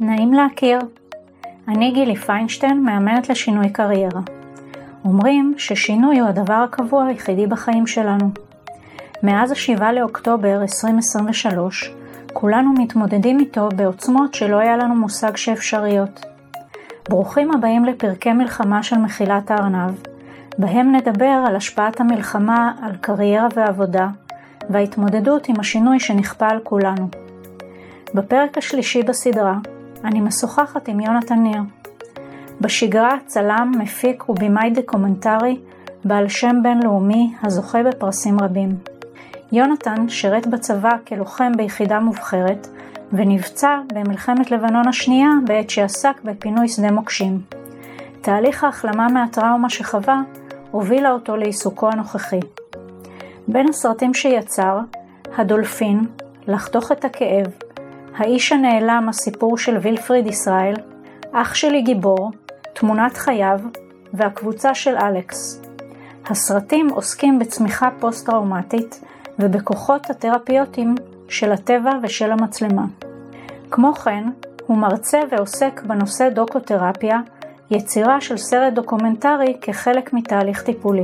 נעים להכיר. אני גילי פיינשטיין, מאמנת לשינוי קריירה. אומרים ששינוי הוא הדבר הקבוע היחידי בחיים שלנו. מאז ה-7 לאוקטובר 2023, כולנו מתמודדים איתו בעוצמות שלא היה לנו מושג שאפשריות. ברוכים הבאים לפרקי מלחמה של מחילת הארנב, בהם נדבר על השפעת המלחמה על קריירה ועבודה, וההתמודדות עם השינוי שנכפה על כולנו. בפרק השלישי בסדרה, אני משוחחת עם יונתן ניר. בשגרה צלם, מפיק ובימאי דוקומנטרי, בעל שם בינלאומי הזוכה בפרסים רבים. יונתן שירת בצבא כלוחם ביחידה מובחרת, ונפצע במלחמת לבנון השנייה בעת שעסק בפינוי שדה מוקשים. תהליך ההחלמה מהטראומה שחווה הובילה אותו לעיסוקו הנוכחי. בין הסרטים שיצר, הדולפין, לחתוך את הכאב, האיש הנעלם, הסיפור של וילפריד ישראל, אח שלי גיבור, תמונת חייו והקבוצה של אלכס. הסרטים עוסקים בצמיחה פוסט-טראומטית ובכוחות התרפיוטיים של הטבע ושל המצלמה. כמו כן, הוא מרצה ועוסק בנושא דוקותרפיה, יצירה של סרט דוקומנטרי כחלק מתהליך טיפולי.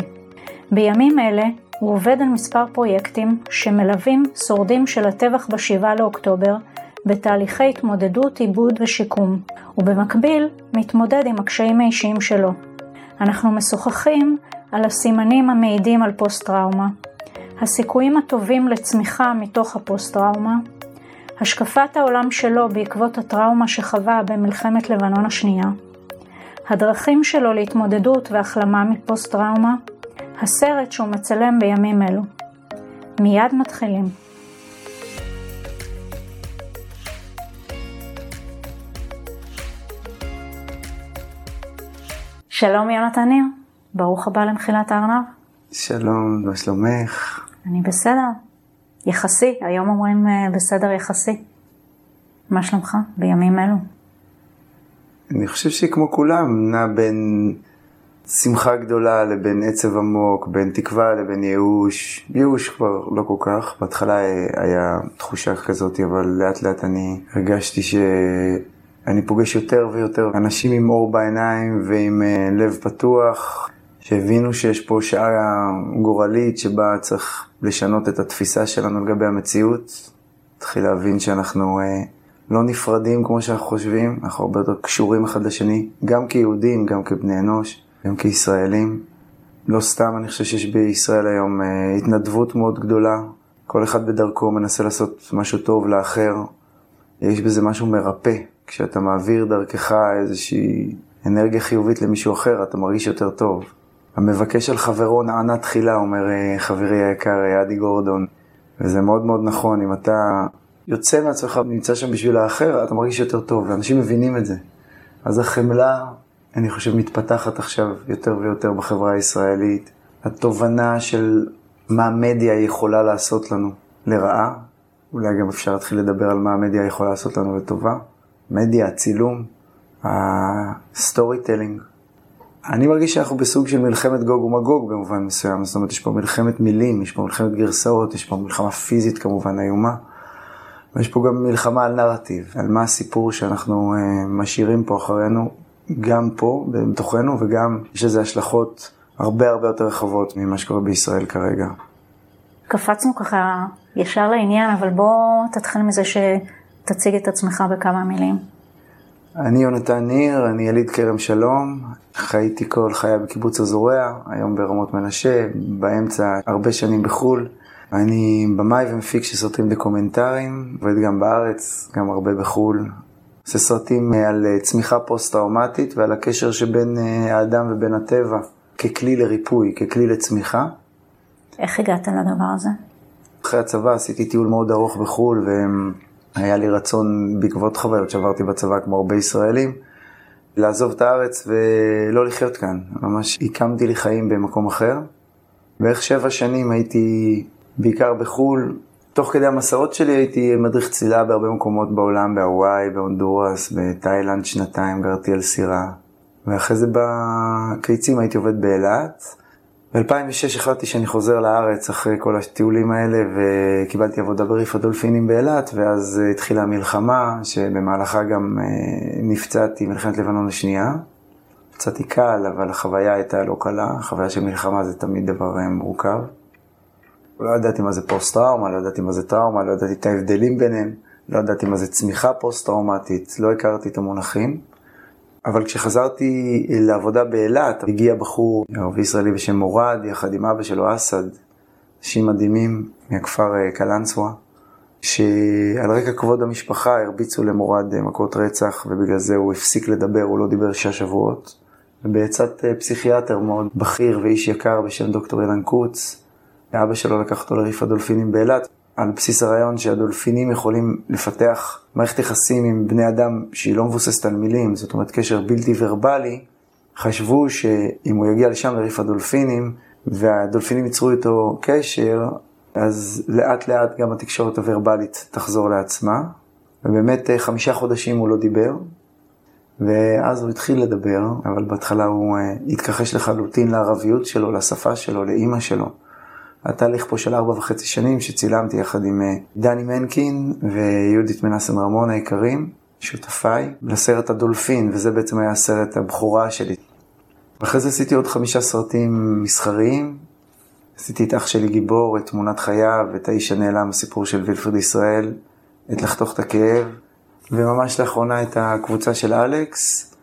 בימים אלה הוא עובד על מספר פרויקטים שמלווים שורדים של הטבח ב-7 לאוקטובר בתהליכי התמודדות, עיבוד ושיקום, ובמקביל מתמודד עם הקשיים האישיים שלו. אנחנו משוחחים על הסימנים המעידים על פוסט-טראומה, הסיכויים הטובים לצמיחה מתוך הפוסט-טראומה, השקפת העולם שלו בעקבות הטראומה שחווה במלחמת לבנון השנייה, הדרכים שלו להתמודדות והחלמה מפוסט-טראומה, הסרט שהוא מצלם בימים אלו. מיד מתחילים. שלום יונתן ניר, ברוך הבא למחילת הארנב. שלום, מה שלומך? אני בסדר, יחסי, היום אומרים אה, בסדר יחסי. מה שלומך בימים אלו? אני חושב שכמו כולם, נע בין שמחה גדולה לבין עצב עמוק, בין תקווה לבין ייאוש. ייאוש כבר לא כל כך, בהתחלה היה תחושה כזאת, אבל לאט לאט אני הרגשתי שאני פוגש יותר ויותר אנשים עם אור בעיניים ועם אה, לב פתוח, שהבינו שיש פה שעה גורלית שבה צריך לשנות את התפיסה שלנו לגבי המציאות. התחיל להבין שאנחנו אה, לא נפרדים כמו שאנחנו חושבים, אנחנו הרבה יותר קשורים אחד לשני, גם כיהודים, גם כבני אנוש. גם כישראלים. לא סתם, אני חושב שיש בישראל היום אה, התנדבות מאוד גדולה. כל אחד בדרכו מנסה לעשות משהו טוב לאחר. יש בזה משהו מרפא. כשאתה מעביר דרכך איזושהי אנרגיה חיובית למישהו אחר, אתה מרגיש יותר טוב. המבקש על חברו נענה תחילה, אומר אה, חברי היקר אדי גורדון. וזה מאוד מאוד נכון, אם אתה יוצא מעצמך ונמצא שם בשביל האחר, אתה מרגיש יותר טוב, ואנשים מבינים את זה. אז החמלה אני חושב, מתפתחת עכשיו יותר ויותר בחברה הישראלית. התובנה של מה המדיה יכולה לעשות לנו לרעה, אולי גם אפשר להתחיל לדבר על מה המדיה יכולה לעשות לנו לטובה. מדיה, הצילום, ה storytelling. אני מרגיש שאנחנו בסוג של מלחמת גוג ומגוג במובן מסוים, זאת אומרת, יש פה מלחמת מילים, יש פה מלחמת גרסאות, יש פה מלחמה פיזית כמובן איומה, ויש פה גם מלחמה על נרטיב, על מה הסיפור שאנחנו uh, משאירים פה אחרינו, גם פה, בתוכנו, וגם יש לזה השלכות הרבה הרבה יותר רחבות ממה שקורה בישראל כרגע. קפצנו ככה ישר לעניין, אבל בוא תתחיל מזה שתציג את עצמך בכמה מילים. אני יונתן ניר, אני יליד כרם שלום, חייתי כל חיי בקיבוץ הזורע, היום ברמות מנשה, באמצע הרבה שנים בחו"ל. אני במאי ומפיק של סרטים דוקומנטריים, עובד גם בארץ, גם הרבה בחו"ל. עושה סרטים אה, על אה, צמיחה פוסט-טראומטית ועל הקשר שבין אה, האדם ובין הטבע ככלי לריפוי, ככלי לצמיחה. איך הגעת לדבר הזה? אחרי הצבא עשיתי טיול מאוד ארוך בחו"ל והיה לי רצון בעקבות חוויות שעברתי בצבא כמו הרבה ישראלים לעזוב את הארץ ולא לחיות כאן. ממש הקמתי לי חיים במקום אחר. בערך שבע שנים הייתי בעיקר בחו"ל, תוך כדי המסעות שלי הייתי מדריך צלילה בהרבה מקומות בעולם, בהוואי, בהונדורס, בתאילנד שנתיים, גרתי על סירה. ואחרי זה בקיצים הייתי עובד באילת, ב-2006 החלטתי שאני חוזר לארץ אחרי כל הטיולים האלה וקיבלתי עבודה בריף הדולפינים באילת ואז התחילה המלחמה שבמהלכה גם אה, נפצעתי מלחמת לבנון השנייה. נפצעתי קל אבל החוויה הייתה לא קלה, החוויה של מלחמה זה תמיד דבר אה, מורכב. לא ידעתי מה זה פוסט-טראומה, לא ידעתי מה זה טראומה, לא ידעתי את ההבדלים ביניהם, לא ידעתי מה זה צמיחה פוסט-טראומטית, לא הכרתי את המונחים. אבל כשחזרתי לעבודה באילת, הגיע בחור ערבי ישראלי בשם מורד, יחד עם אבא שלו אסד, אנשים מדהימים מהכפר אה, קלנסווה, שעל רקע כבוד המשפחה הרביצו למורד אה, מכות רצח, ובגלל זה הוא הפסיק לדבר, הוא לא דיבר שש שבועות. ובעצת אה, פסיכיאטר מאוד בכיר ואיש יקר בשם דוקטור אילן קוץ, אבא שלו לקח אותו לריף הדולפינים באילת, על בסיס הרעיון שהדולפינים יכולים לפתח מערכת יחסים עם בני אדם שהיא לא מבוססת על מילים, זאת אומרת קשר בלתי ורבלי, חשבו שאם הוא יגיע לשם לריף הדולפינים והדולפינים ייצרו איתו קשר, אז לאט לאט גם התקשורת הוורבלית תחזור לעצמה. ובאמת אה, חמישה חודשים הוא לא דיבר, ואז הוא התחיל לדבר, אבל בהתחלה הוא אה, התכחש לחלוטין לערביות שלו, לשפה שלו, לאימא שלו. התהליך פה של ארבע וחצי שנים שצילמתי יחד עם אה, דני מנקין ויהודית מנסן רמון היקרים, שותפיי, לסרט הדולפין, וזה בעצם היה הסרט הבכורה שלי. ואחרי זה עשיתי עוד חמישה סרטים מסחריים. עשיתי את אח שלי גיבור, את תמונת חייו, את האיש הנעלם, הסיפור של וילפרד ישראל, את לחתוך את הכאב, וממש לאחרונה את הקבוצה של אלכס.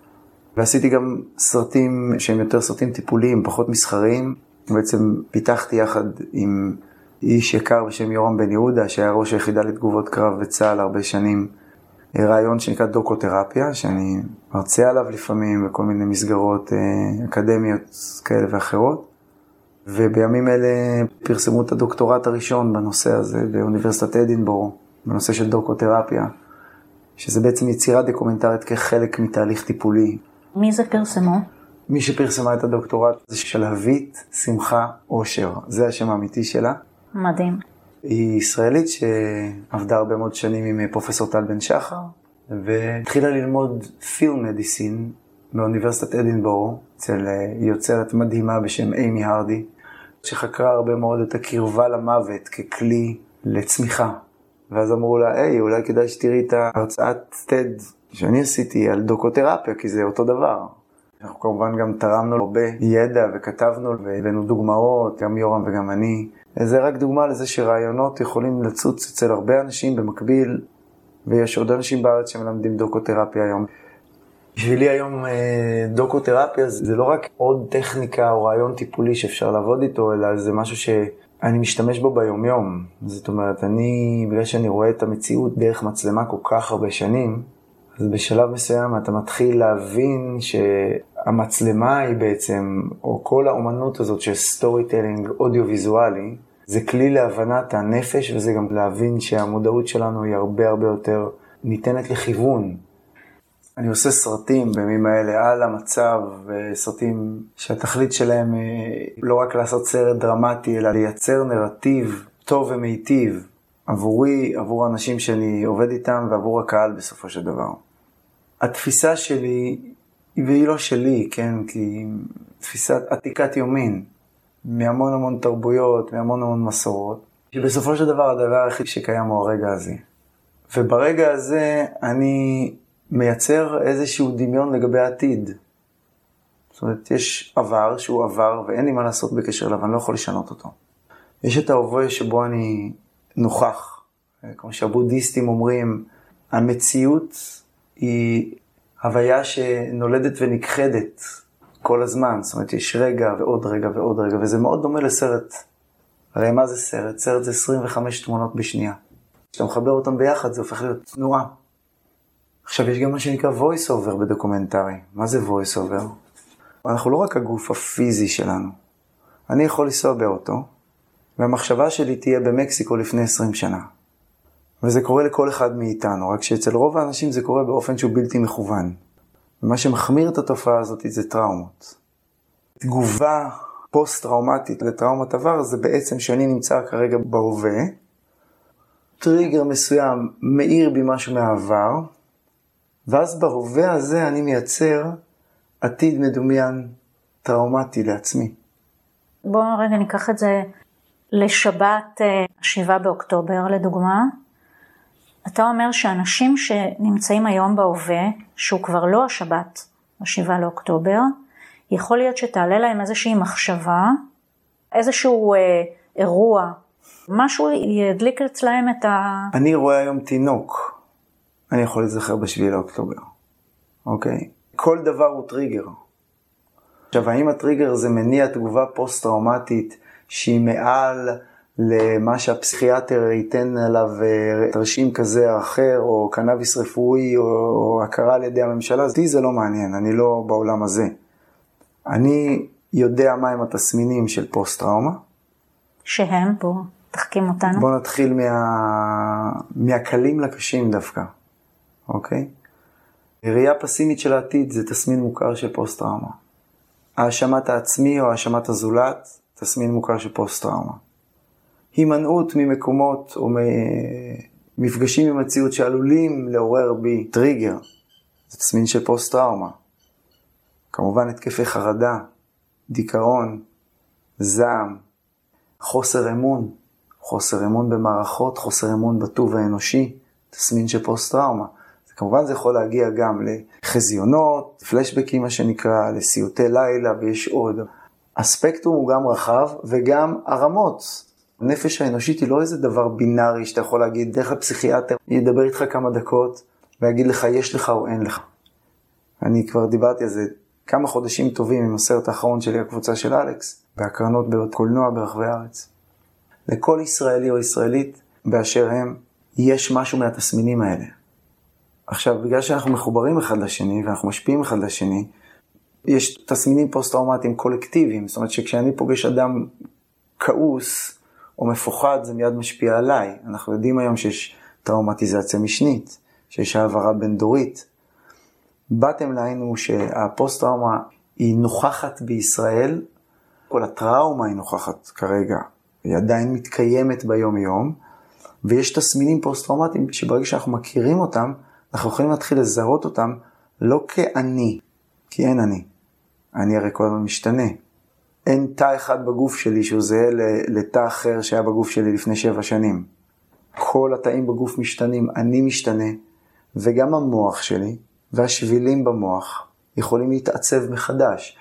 ועשיתי גם סרטים שהם יותר סרטים טיפוליים, פחות מסחריים. בעצם פיתחתי יחד עם איש יקר בשם יורם בן יהודה, שהיה ראש היחידה לתגובות קרב בצה"ל הרבה שנים, רעיון שנקרא דוקותרפיה, שאני מרצה עליו לפעמים בכל מיני מסגרות אה, אקדמיות כאלה ואחרות. ובימים אלה פרסמו את הדוקטורט הראשון בנושא הזה באוניברסיטת אדינבורו, בנושא של דוקותרפיה, שזה בעצם יצירה דוקומנטרית כחלק מתהליך טיפולי. מי זה פרסמו? מי שפרסמה את הדוקטורט זה שלהבית שמחה אושר, זה השם האמיתי שלה. מדהים. היא ישראלית שעבדה הרבה מאוד שנים עם פרופסור טל בן שחר, והתחילה ללמוד פיל מדיסין באוניברסיטת אדינבורו, אצל אה, יוצרת מדהימה בשם אימי הרדי, שחקרה הרבה מאוד את הקרבה למוות ככלי לצמיחה. ואז אמרו לה, היי, אולי כדאי שתראי את ההרצאת TED שאני עשיתי על דוקותרפיה, כי זה אותו דבר. אנחנו כמובן גם תרמנו הרבה ידע וכתבנו והבאנו דוגמאות, גם יורם וגם אני. זה רק דוגמה לזה שרעיונות יכולים לצוץ אצל הרבה אנשים במקביל, ויש עוד אנשים בארץ שמלמדים דוקותרפיה היום. בשבילי היום אה, דוקותרפיה זה לא רק עוד טכניקה או רעיון טיפולי שאפשר לעבוד איתו, אלא זה משהו שאני משתמש בו ביומיום. זאת אומרת, אני, בגלל שאני רואה את המציאות דרך מצלמה כל כך הרבה שנים, אז בשלב מסוים אתה מתחיל להבין שהמצלמה היא בעצם, או כל האומנות הזאת של storytelling אודיו-ויזואלי, זה כלי להבנת הנפש וזה גם להבין שהמודעות שלנו היא הרבה הרבה יותר ניתנת לכיוון. אני עושה סרטים בימים האלה על המצב, סרטים שהתכלית שלהם היא לא רק לעשות סרט דרמטי, אלא לייצר נרטיב טוב ומיטיב עבורי, עבור האנשים שאני עובד איתם ועבור הקהל בסופו של דבר. התפיסה שלי, והיא לא שלי, כן, כי תפיסת עתיקת יומין, מהמון המון תרבויות, מהמון המון מסורות, שבסופו של דבר הדבר היחיד שקיים הוא הרגע הזה. וברגע הזה אני מייצר איזשהו דמיון לגבי העתיד. זאת אומרת, יש עבר שהוא עבר ואין לי מה לעשות בקשר אליו, אני לא יכול לשנות אותו. יש את ההווה שבו אני נוכח. כמו שהבודהיסטים אומרים, המציאות היא הוויה שנולדת ונכחדת כל הזמן. זאת אומרת, יש רגע ועוד רגע ועוד רגע, וזה מאוד דומה לסרט. הרי מה זה סרט? סרט זה 25 תמונות בשנייה. כשאתה מחבר אותם ביחד זה הופך להיות תנועה. עכשיו, יש גם מה שנקרא voice over בדוקומנטרי. מה זה voice over? אנחנו לא רק הגוף הפיזי שלנו. אני יכול לנסוע באוטו, והמחשבה שלי תהיה במקסיקו לפני 20 שנה. וזה קורה לכל אחד מאיתנו, רק שאצל רוב האנשים זה קורה באופן שהוא בלתי מכוון. ומה שמחמיר את התופעה הזאת זה טראומות. תגובה פוסט-טראומטית לטראומת עבר זה בעצם שאני נמצא כרגע בהווה, טריגר מסוים מאיר בי משהו מהעבר, ואז בהווה הזה אני מייצר עתיד מדומיין טראומטי לעצמי. בואו רגע ניקח את זה לשבת 7 אה, באוקטובר לדוגמה. אתה אומר שאנשים שנמצאים היום בהווה, שהוא כבר לא השבת, ה-7 לאוקטובר, יכול להיות שתעלה להם איזושהי מחשבה, איזשהו אה, אירוע, משהו ידליק אצלהם את ה... אני רואה היום תינוק, אני יכול להיזכר ב-7 לאוקטובר, אוקיי? כל דבר הוא טריגר. עכשיו, האם הטריגר זה מניע תגובה פוסט-טראומטית שהיא מעל למה שהפסיכיאטר ייתן עליו אה, תרשים כזה או אחר, או קנאביס רפואי, או, או הכרה על ידי הממשלה, אותי זה לא מעניין, אני לא בעולם הזה. אני יודע מהם התסמינים של פוסט-טראומה. שהם? בואו תחכים אותנו. בואו נתחיל מה... מהקלים לקשים דווקא, אוקיי? ראייה פסימית של העתיד זה תסמין מוכר של פוסט-טראומה. האשמת העצמי או האשמת הזולת, תסמין מוכר של פוסט-טראומה. הימנעות ממקומות או ממפגשים עם מציאות שעלולים לעורר בי טריגר, זה תסמין של פוסט-טראומה. כמובן התקפי חרדה, דיכאון, זעם, חוסר אמון, חוסר אמון במערכות, חוסר אמון בטוב האנושי, תסמין של פוסט-טראומה. כמובן זה יכול להגיע גם לחזיונות, פלשבקים מה שנקרא, לסיוטי לילה ויש עוד. הספקטרום הוא גם רחב וגם הרמות. הנפש האנושית היא לא איזה דבר בינארי שאתה יכול להגיד, דרך הפסיכיאטר ידבר איתך כמה דקות ויגיד לך יש לך או אין לך. אני כבר דיברתי על זה כמה חודשים טובים עם הסרט האחרון שלי, הקבוצה של אלכס, בהקרנות בקולנוע ברחבי הארץ. לכל ישראלי או ישראלית באשר הם, יש משהו מהתסמינים האלה. עכשיו, בגלל שאנחנו מחוברים אחד לשני ואנחנו משפיעים אחד לשני, יש תסמינים פוסט-טראומטיים קולקטיביים, זאת אומרת שכשאני פוגש אדם כעוס או מפוחד זה מיד משפיע עליי. אנחנו יודעים היום שיש טראומטיזציה משנית, שיש העברה בין דורית. bottom line הוא שהפוסט-טראומה היא נוכחת בישראל, כל הטראומה היא נוכחת כרגע, היא עדיין מתקיימת ביום-יום, ויש תסמינים פוסט-טראומטיים שברגע שאנחנו מכירים אותם, אנחנו יכולים להתחיל לזהות אותם לא כאני, כי אין אני. אני הרי כל הזמן משתנה. אין תא אחד בגוף שלי שהוא זהה לתא אחר שהיה בגוף שלי לפני שבע שנים. כל התאים בגוף משתנים, אני משתנה, וגם המוח שלי והשבילים במוח יכולים להתעצב מחדש.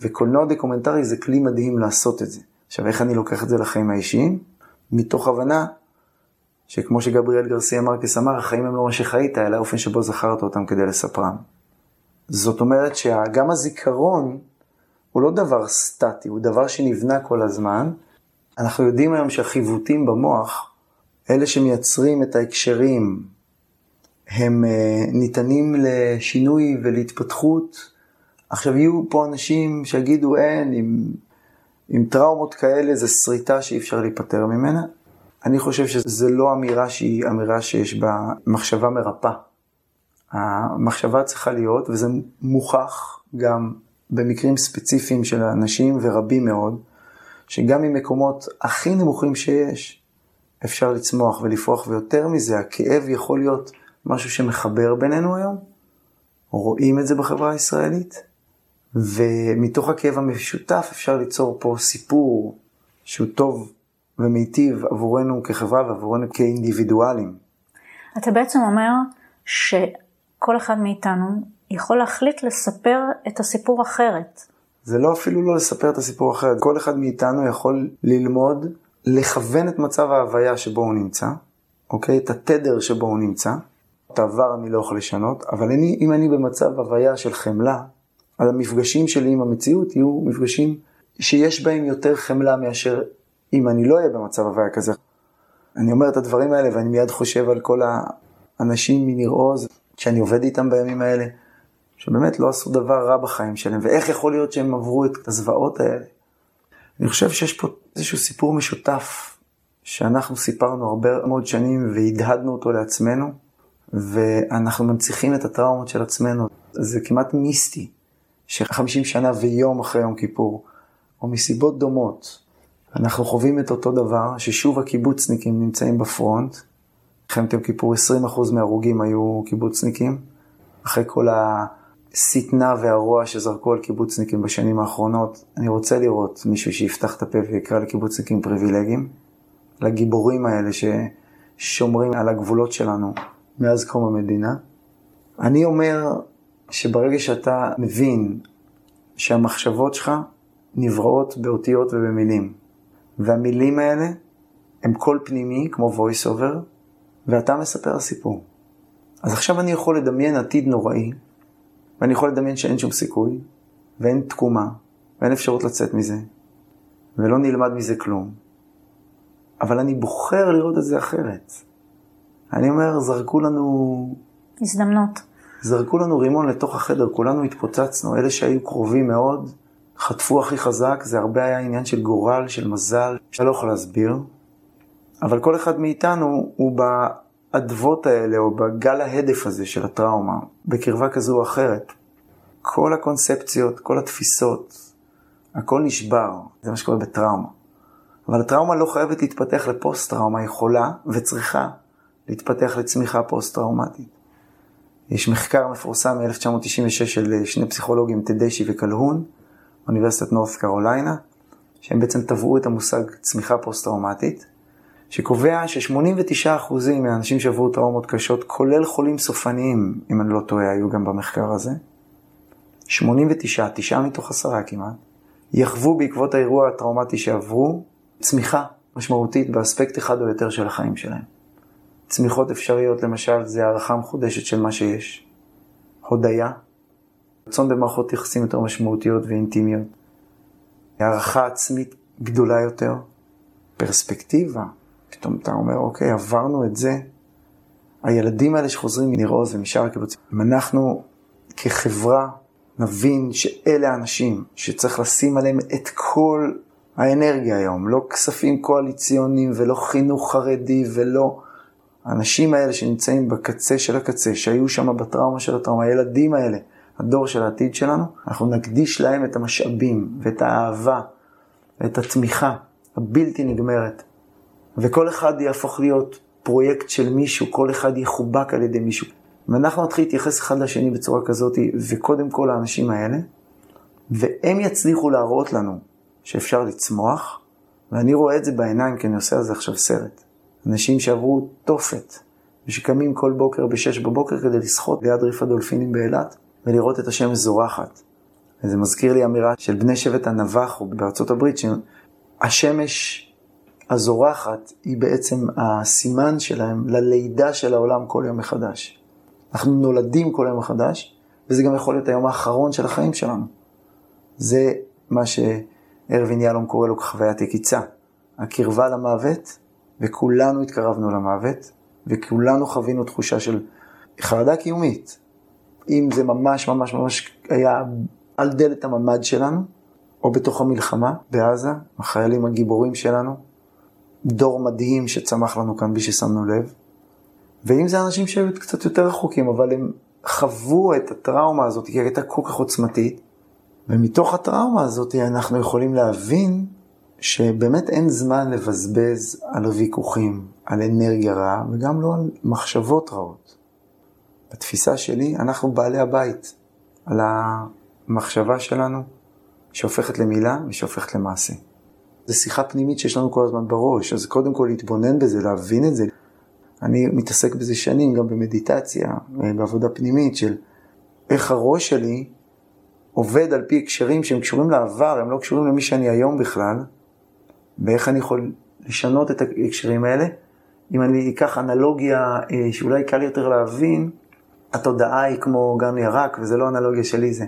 וקולנוע דוקומנטרי זה כלי מדהים לעשות את זה. עכשיו, איך אני לוקח את זה לחיים האישיים? מתוך הבנה שכמו שגבריאל גרסיה מרקס אמר, החיים הם לא מה שחיית, אלא האופן שבו זכרת אותם כדי לספרם. זאת אומרת שגם הזיכרון הוא לא דבר סטטי, הוא דבר שנבנה כל הזמן. אנחנו יודעים היום שהחיווטים במוח, אלה שמייצרים את ההקשרים, הם אה, ניתנים לשינוי ולהתפתחות. עכשיו יהיו פה אנשים שיגידו אין, עם, עם טראומות כאלה זה שריטה שאי אפשר להיפטר ממנה. אני חושב שזו לא אמירה שהיא אמירה שיש בה מחשבה מרפאה. המחשבה צריכה להיות, וזה מוכח גם במקרים ספציפיים של אנשים ורבים מאוד, שגם ממקומות הכי נמוכים שיש, אפשר לצמוח ולפרוח, ויותר מזה, הכאב יכול להיות משהו שמחבר בינינו היום, רואים את זה בחברה הישראלית, ומתוך הכאב המשותף אפשר ליצור פה סיפור שהוא טוב ומיטיב עבורנו כחברה ועבורנו כאינדיבידואלים. אתה בעצם אומר שכל אחד מאיתנו יכול להחליט לספר את הסיפור אחרת. זה לא אפילו לא לספר את הסיפור אחרת, כל אחד מאיתנו יכול ללמוד, לכוון את מצב ההוויה שבו הוא נמצא, אוקיי? את התדר שבו הוא נמצא. את העבר אני לא יכול לשנות, אבל אני, אם אני במצב הוויה של חמלה, אז המפגשים שלי עם המציאות יהיו מפגשים שיש בהם יותר חמלה מאשר אם אני לא אהיה במצב הוויה כזה. אני אומר את הדברים האלה ואני מיד חושב על כל האנשים מניר עוז, שאני עובד איתם בימים האלה, שבאמת לא עשו דבר רע בחיים שלהם, ואיך יכול להיות שהם עברו את הזוועות האלה. אני חושב שיש פה איזשהו סיפור משותף, שאנחנו סיפרנו הרבה מאוד שנים והדהדנו אותו לעצמנו, ואנחנו מנציחים את הטראומות של עצמנו. זה כמעט מיסטי, ש-50 שנה ויום אחרי יום כיפור, או מסיבות דומות, אנחנו חווים את אותו דבר, ששוב הקיבוצניקים נמצאים בפרונט. מלחמת יום כיפור 20% מההרוגים היו קיבוצניקים. אחרי כל השטנה והרוע שזרקו על קיבוצניקים בשנים האחרונות, אני רוצה לראות מישהו שיפתח את הפה ויקרא לקיבוצניקים פריבילגיים, לגיבורים האלה ששומרים על הגבולות שלנו מאז קום המדינה. אני אומר שברגע שאתה מבין שהמחשבות שלך נבראות באותיות ובמילים, והמילים האלה הם קול פנימי כמו voice over, ואתה מספר הסיפור. אז עכשיו אני יכול לדמיין עתיד נוראי, ואני יכול לדמיין שאין שום סיכוי, ואין תקומה, ואין אפשרות לצאת מזה, ולא נלמד מזה כלום. אבל אני בוחר לראות את זה אחרת. אני אומר, זרקו לנו... הזדמנות. זרקו לנו רימון לתוך החדר, כולנו התפוצצנו, אלה שהיו קרובים מאוד, חטפו הכי חזק, זה הרבה היה עניין של גורל, של מזל, שאתה לא יכול להסביר. אבל כל אחד מאיתנו הוא באדוות האלה, או בגל ההדף הזה של הטראומה, בקרבה כזו או אחרת. כל הקונספציות, כל התפיסות, הכל נשבר, זה מה שקורה בטראומה. אבל הטראומה לא חייבת להתפתח לפוסט-טראומה, היא יכולה וצריכה להתפתח לצמיחה פוסט-טראומטית. יש מחקר מפורסם מ-1996 של שני פסיכולוגים, תדשי וקלהון, אוניברסיטת נורת קרוליינה, שהם בעצם טבעו את המושג צמיחה פוסט-טראומטית, שקובע ש-89% מהאנשים שעברו טראומות קשות, כולל חולים סופניים, אם אני לא טועה, היו גם במחקר הזה, 89, 9 מתוך 10 כמעט, יחוו בעקבות האירוע הטראומטי שעברו צמיחה משמעותית באספקט אחד או יותר של החיים שלהם. צמיחות אפשריות למשל זה הערכה מחודשת של מה שיש, הודיה, רצון במערכות יחסים יותר משמעותיות ואינטימיות, הערכה עצמית גדולה יותר, פרספקטיבה, פתאום אתה אומר, אוקיי, עברנו את זה. הילדים האלה שחוזרים מניר עוז ומשאר הקיבוצים, אם אנחנו כחברה נבין שאלה האנשים שצריך לשים עליהם את כל האנרגיה היום, לא כספים קואליציוניים ולא חינוך חרדי ולא... האנשים האלה שנמצאים בקצה של הקצה, שהיו שם בטראומה של הטראומה, הילדים האלה, הדור של העתיד שלנו, אנחנו נקדיש להם את המשאבים ואת האהבה ואת התמיכה הבלתי נגמרת. וכל אחד יהפוך להיות פרויקט של מישהו, כל אחד יחובק על ידי מישהו. אם אנחנו נתחיל להתייחס אחד לשני בצורה כזאת, וקודם כל האנשים האלה, והם יצליחו להראות לנו שאפשר לצמוח, ואני רואה את זה בעיניים כי אני עושה על זה עכשיו סרט. אנשים שעברו תופת, ושקמים כל בוקר בשש בבוקר כדי לשחות ליד ריף הדולפינים באילת, ולראות את השמש זורחת. וזה מזכיר לי אמירה של בני שבט הנבח בארצות הברית, שהשמש הזורחת היא בעצם הסימן שלהם ללידה של העולם כל יום מחדש. אנחנו נולדים כל יום מחדש, וזה גם יכול להיות היום האחרון של החיים שלנו. זה מה שארווין יהלום קורא לו כחוויית יקיצה. הקרבה למוות, וכולנו התקרבנו למוות, וכולנו חווינו תחושה של חרדה קיומית. אם זה ממש ממש ממש היה על דלת הממ"ד שלנו, או בתוך המלחמה בעזה, החיילים הגיבורים שלנו, דור מדהים שצמח לנו כאן בלי ששמנו לב. ואם זה אנשים שהיו קצת יותר רחוקים, אבל הם חוו את הטראומה הזאת, כי היא הייתה כל כך עוצמתית, ומתוך הטראומה הזאת אנחנו יכולים להבין שבאמת אין זמן לבזבז על ויכוחים, על אנרגיה רעה, וגם לא על מחשבות רעות. בתפיסה שלי, אנחנו בעלי הבית על המחשבה שלנו, שהופכת למילה ושהופכת למעשה. זו שיחה פנימית שיש לנו כל הזמן בראש, אז קודם כל להתבונן בזה, להבין את זה. אני מתעסק בזה שנים, גם במדיטציה, בעבודה פנימית של איך הראש שלי עובד על פי הקשרים שהם קשורים לעבר, הם לא קשורים למי שאני היום בכלל, ואיך אני יכול לשנות את ההקשרים האלה. אם אני אקח אנלוגיה אה, שאולי קל יותר להבין, התודעה היא כמו גן ירק, וזה לא אנלוגיה שלי, זה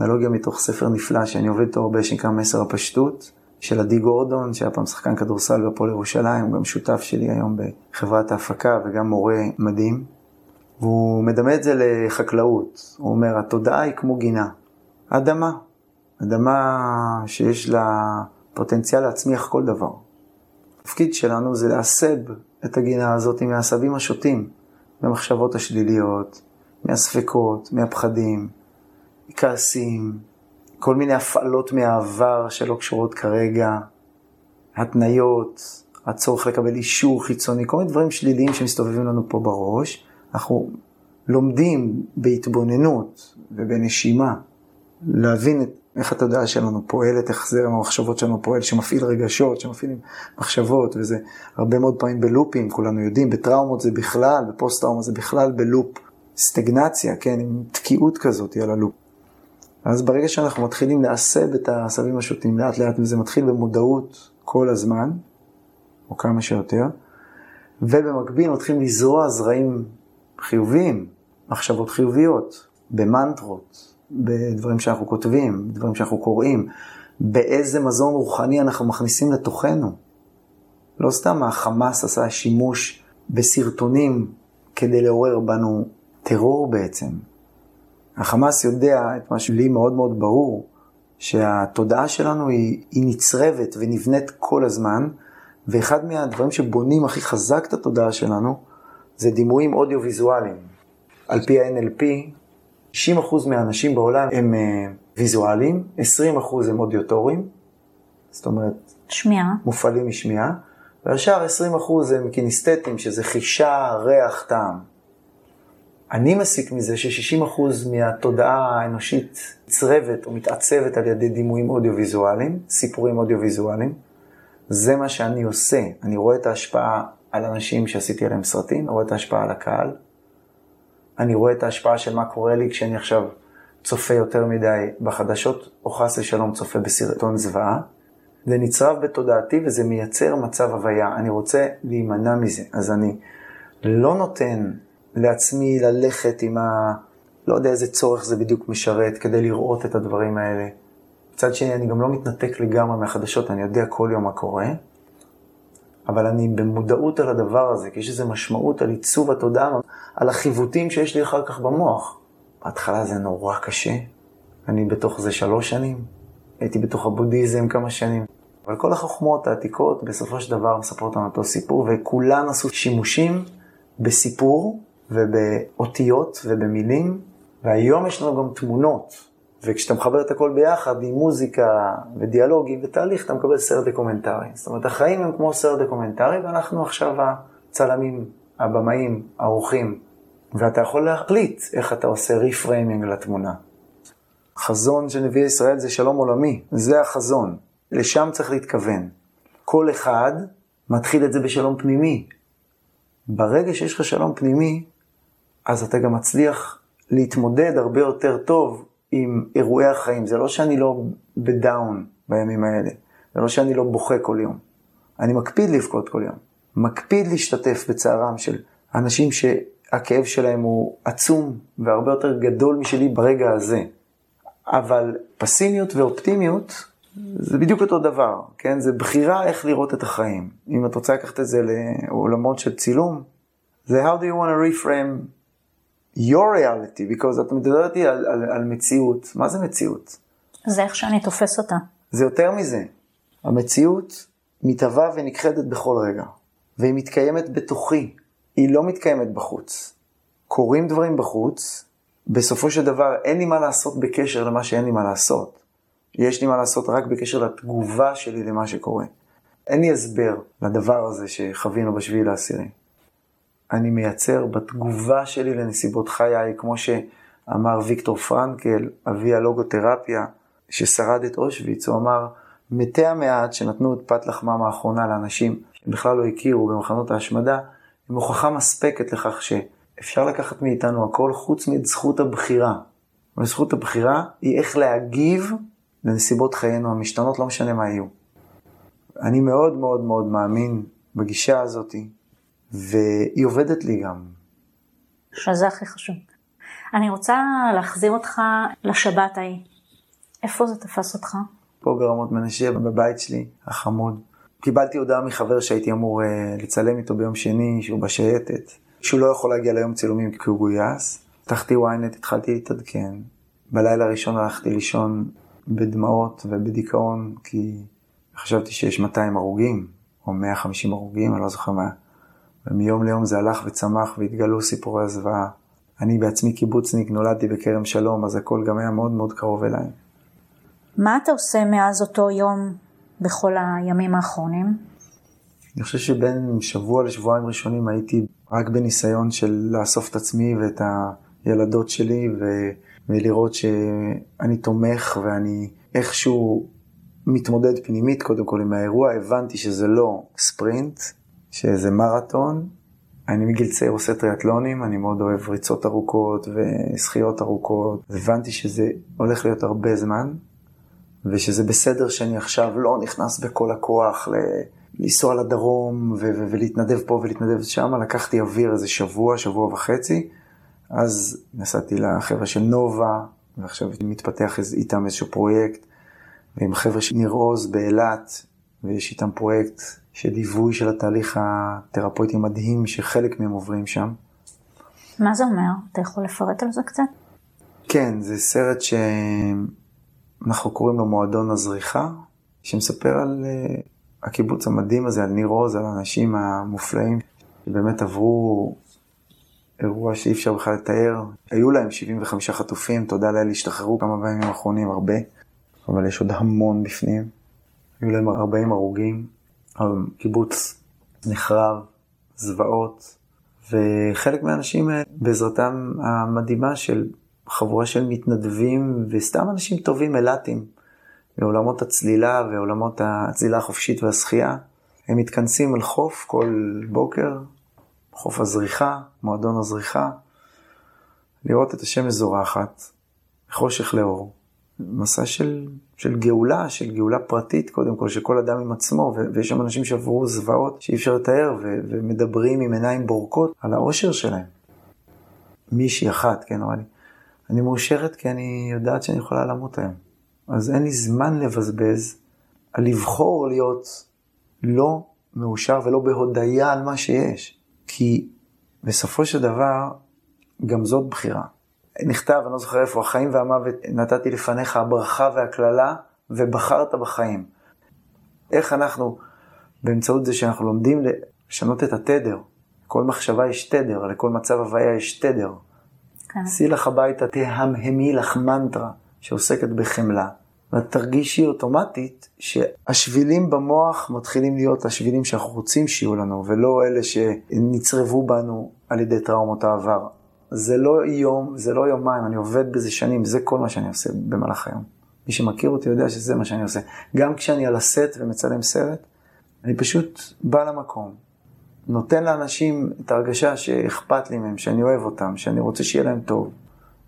אנלוגיה מתוך ספר נפלא שאני עובד איתו הרבה, שנקרא מסר הפשטות. של עדי גורדון, שהיה פעם שחקן כדורסל בפועל ירושלים, גם שותף שלי היום בחברת ההפקה וגם מורה מדהים. והוא מדמה את זה לחקלאות. הוא אומר, התודעה היא כמו גינה. אדמה. אדמה שיש לה פוטנציאל להצמיח כל דבר. התפקיד שלנו זה להסב את הגינה הזאת מהעשבים השוטים, מהמחשבות השליליות, מהספקות, מהפחדים, מכעסים, כל מיני הפעלות מהעבר שלא קשורות כרגע, התניות, הצורך לקבל אישור חיצוני, כל מיני דברים שליליים שמסתובבים לנו פה בראש. אנחנו לומדים בהתבוננות ובנשימה, להבין את, איך התודעה שלנו פועלת, איך זרם המחשבות שלנו פועל, שמפעיל רגשות, שמפעיל מחשבות, וזה הרבה מאוד פעמים בלופים, כולנו יודעים, בטראומות זה בכלל, בפוסט טראומה זה בכלל בלופ, סטגנציה, כן, עם תקיעות כזאת על הלופ. אז ברגע שאנחנו מתחילים לעשב את העשבים השוטים לאט לאט, וזה מתחיל במודעות כל הזמן, או כמה שיותר, ובמקביל מתחילים לזרוע זרעים חיוביים, מחשבות חיוביות, במנטרות, בדברים שאנחנו כותבים, בדברים שאנחנו קוראים, באיזה מזון רוחני אנחנו מכניסים לתוכנו. לא סתם החמאס עשה שימוש בסרטונים כדי לעורר בנו טרור בעצם. החמאס יודע את מה שלי מאוד מאוד ברור, שהתודעה שלנו היא, היא נצרבת ונבנית כל הזמן, ואחד מהדברים שבונים הכי חזק את התודעה שלנו, זה דימויים אודיו-ויזואליים. על פי ה-NLP, 60% מהאנשים בעולם הם uh, ויזואליים, 20% הם אודיוטוריים, זאת אומרת, שמיעה. מופעלים משמיעה, והשאר 20% הם קינסטטיים, שזה חישה, ריח, טעם. אני מסיק מזה ש-60% מהתודעה האנושית נצרבת או מתעצבת על ידי דימויים אודיו-ויזואליים, סיפורים אודיו-ויזואליים. זה מה שאני עושה. אני רואה את ההשפעה על אנשים שעשיתי עליהם סרטים, אני רואה את ההשפעה על הקהל, אני רואה את ההשפעה של מה קורה לי כשאני עכשיו צופה יותר מדי בחדשות, או חס ושלום צופה בסרטון זוועה. זה נצרב בתודעתי וזה מייצר מצב הוויה. אני רוצה להימנע מזה, אז אני לא נותן לעצמי ללכת עם ה... לא יודע איזה צורך זה בדיוק משרת כדי לראות את הדברים האלה. מצד שני, אני גם לא מתנתק לגמרי מהחדשות, אני יודע כל יום מה קורה, אבל אני במודעות על הדבר הזה, כי יש איזו משמעות על עיצוב התודעה, על החיווטים שיש לי אחר כך במוח. בהתחלה זה נורא קשה, אני בתוך זה שלוש שנים, הייתי בתוך הבודהיזם כמה שנים. אבל כל החוכמות העתיקות בסופו של דבר מספרות לנו אותו סיפור, וכולן עשו שימושים בסיפור ובאותיות ובמילים, והיום יש לנו גם תמונות. וכשאתה מחבר את הכל ביחד עם מוזיקה ודיאלוגים ותהליך, אתה מקבל סרט דוקומנטרי. זאת אומרת, החיים הם כמו סרט דוקומנטרי, ואנחנו עכשיו הצלמים, הבמאים, האורחים, ואתה יכול להחליט איך אתה עושה reframing לתמונה. חזון של נביא ישראל זה שלום עולמי, זה החזון, לשם צריך להתכוון. כל אחד מתחיל את זה בשלום פנימי. ברגע שיש לך שלום פנימי, אז אתה גם מצליח להתמודד הרבה יותר טוב עם אירועי החיים. זה לא שאני לא בדאון בימים האלה, זה לא שאני לא בוכה כל יום. אני מקפיד לבכות כל יום. מקפיד להשתתף בצערם של אנשים שהכאב שלהם הוא עצום והרבה יותר גדול משלי ברגע הזה. אבל פסימיות ואופטימיות זה בדיוק אותו דבר, כן? זה בחירה איך לראות את החיים. אם את רוצה לקחת את זה לעולמות של צילום, זה how do you want to reframe your reality, because את מדברת איתי על, על, על מציאות. מה זה מציאות? זה איך שאני תופס אותה. זה יותר מזה. המציאות מתהווה ונכחדת בכל רגע, והיא מתקיימת בתוכי, היא לא מתקיימת בחוץ. קורים דברים בחוץ, בסופו של דבר אין לי מה לעשות בקשר למה שאין לי מה לעשות. יש לי מה לעשות רק בקשר לתגובה שלי למה שקורה. אין לי הסבר לדבר הזה שחווינו בשביעי לעשירי. אני מייצר בתגובה שלי לנסיבות חיי, כמו שאמר ויקטור פרנקל, אבי הלוגותרפיה, ששרד את אושוויץ, הוא אמר, מתי המעט שנתנו את פת לחמם האחרונה לאנשים שהם בכלל לא הכירו במחנות ההשמדה, הם הוכחה מספקת לכך שאפשר לקחת מאיתנו הכל חוץ מזכות הבחירה. וזכות הבחירה היא איך להגיב לנסיבות חיינו המשתנות, לא משנה מה יהיו. אני מאוד מאוד מאוד מאמין בגישה הזאתי, והיא עובדת לי גם. שזה הכי חשוב. אני רוצה להחזיר אותך לשבת ההיא. איפה זה תפס אותך? פה ברמות מנשה, בבית שלי, החמוד. קיבלתי הודעה מחבר שהייתי אמור uh, לצלם איתו ביום שני, שהוא בשייטת, שהוא לא יכול להגיע ליום צילומים כי הוא גויס. פתחתי ynet, התחלתי להתעדכן. בלילה הראשון הלכתי לישון בדמעות ובדיכאון, כי חשבתי שיש 200 הרוגים, או 150 הרוגים, אני לא זוכר מה. ומיום ליום זה הלך וצמח והתגלו סיפורי הזוועה. אני בעצמי קיבוצניק, נולדתי בכרם שלום, אז הכל גם היה מאוד מאוד קרוב אליי. מה אתה עושה מאז אותו יום בכל הימים האחרונים? אני חושב שבין שבוע לשבועיים ראשונים הייתי רק בניסיון של לאסוף את עצמי ואת הילדות שלי ו... ולראות שאני תומך ואני איכשהו מתמודד פנימית קודם כל עם האירוע, הבנתי שזה לא ספרינט, שזה מרתון. אני מגיל צעיר עושה טריאטלונים, אני מאוד אוהב ריצות ארוכות ושחיות ארוכות. הבנתי שזה הולך להיות הרבה זמן, ושזה בסדר שאני עכשיו לא נכנס בכל הכוח ל... לנסוע לדרום ו- ו- ולהתנדב פה ולהתנדב שם, לקחתי אוויר איזה שבוע, שבוע וחצי, אז נסעתי לחבר'ה של נובה, ועכשיו מתפתח איתם איזשהו פרויקט, ועם חבר'ה של ניר עוז באילת, ויש איתם פרויקט של ליווי של התהליך התרפויטי המדהים שחלק מהם עוברים שם. מה זה אומר? אתה יכול לפרט על זה קצת? כן, זה סרט שאנחנו קוראים לו מועדון הזריחה, שמספר על uh, הקיבוץ המדהים הזה, על ניר עוז, על האנשים המופלאים, שבאמת עברו אירוע שאי אפשר בכלל לתאר. היו להם 75 חטופים, תודה לאל, השתחררו כמה בימים האחרונים, הרבה, אבל יש עוד המון בפנים. היו להם 40 הרוגים, הקיבוץ נחרב, זוועות, וחלק מהאנשים בעזרתם המדהימה של חבורה של מתנדבים וסתם אנשים טובים, אילתים, בעולמות הצלילה ועולמות הצלילה החופשית והשחייה, הם מתכנסים על חוף כל בוקר, חוף הזריחה, מועדון הזריחה, לראות את השמש זורחת, חושך לאור. מסע של, של גאולה, של גאולה פרטית קודם כל, של כל אדם עם עצמו, ויש שם אנשים שעברו זוועות שאי אפשר לתאר, ומדברים עם עיניים בורקות על האושר שלהם. מישהי אחת, כן, אמרה לי, אני מאושרת כי אני יודעת שאני יכולה למות היום. אז אין לי זמן לבזבז על לבחור להיות לא מאושר ולא בהודיה על מה שיש. כי בסופו של דבר, גם זאת בחירה. נכתב, אני לא זוכר איפה, החיים והמוות, נתתי לפניך הברכה והקללה, ובחרת בחיים. איך אנחנו, באמצעות זה שאנחנו לומדים לשנות את התדר, לכל מחשבה יש תדר, לכל מצב הוויה יש תדר. כן. שאי לך הביתה, תהמהמי לך מנטרה שעוסקת בחמלה. ואת תרגישי אוטומטית שהשבילים במוח מתחילים להיות השבילים שאנחנו רוצים שיהיו לנו, ולא אלה שנצרבו בנו על ידי טראומות העבר. זה לא יום, זה לא יומיים, אני עובד בזה שנים, זה כל מה שאני עושה במהלך היום. מי שמכיר אותי יודע שזה מה שאני עושה. גם כשאני על הסט ומצלם סרט, אני פשוט בא למקום, נותן לאנשים את ההרגשה שאכפת לי מהם, שאני אוהב אותם, שאני רוצה שיהיה להם טוב.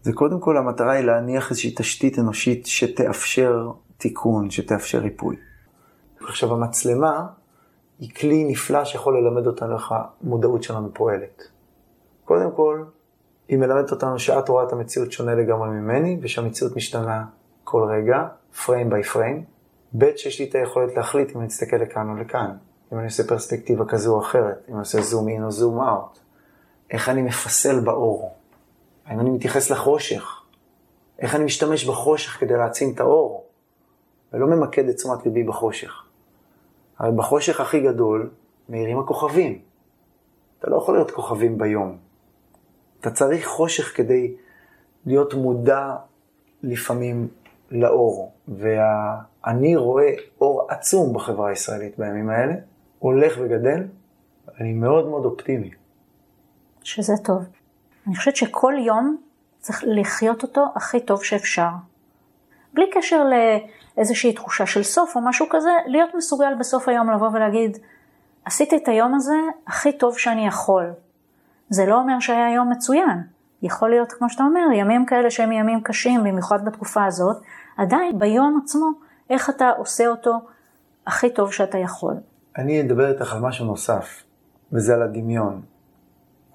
זה קודם כל המטרה היא להניח איזושהי תשתית אנושית שתאפשר תיקון, שתאפשר ריפוי. עכשיו המצלמה היא כלי נפלא שיכול ללמד אותנו איך המודעות שלנו פועלת. קודם כל, היא מלמדת אותנו שאת רואה את המציאות שונה לגמרי ממני, ושהמציאות משתנה כל רגע, פריים ביי פריים. ב' שיש לי את היכולת להחליט אם אני אסתכל לכאן או לכאן, אם אני עושה פרספקטיבה כזו או אחרת, אם אני עושה זום אין או זום אאוט. איך אני מפסל באור, האם אני מתייחס לחושך, איך אני משתמש בחושך כדי להעצים את האור, ולא ממקד את תשומת ליבי בחושך. הרי בחושך הכי גדול מאירים הכוכבים. אתה לא יכול להיות כוכבים ביום. אתה צריך חושך כדי להיות מודע לפעמים לאור. ואני רואה אור עצום בחברה הישראלית בימים האלה, הולך וגדל, אני מאוד מאוד אופטימי. שזה טוב. אני חושבת שכל יום צריך לחיות אותו הכי טוב שאפשר. בלי קשר לאיזושהי תחושה של סוף או משהו כזה, להיות מסוגל בסוף היום לבוא ולהגיד, עשיתי את היום הזה הכי טוב שאני יכול. זה לא אומר שהיה יום מצוין. יכול להיות, כמו שאתה אומר, ימים כאלה שהם ימים קשים, במיוחד בתקופה הזאת, עדיין ביום עצמו, איך אתה עושה אותו הכי טוב שאתה יכול. אני אדבר איתך על משהו נוסף, וזה על הדמיון.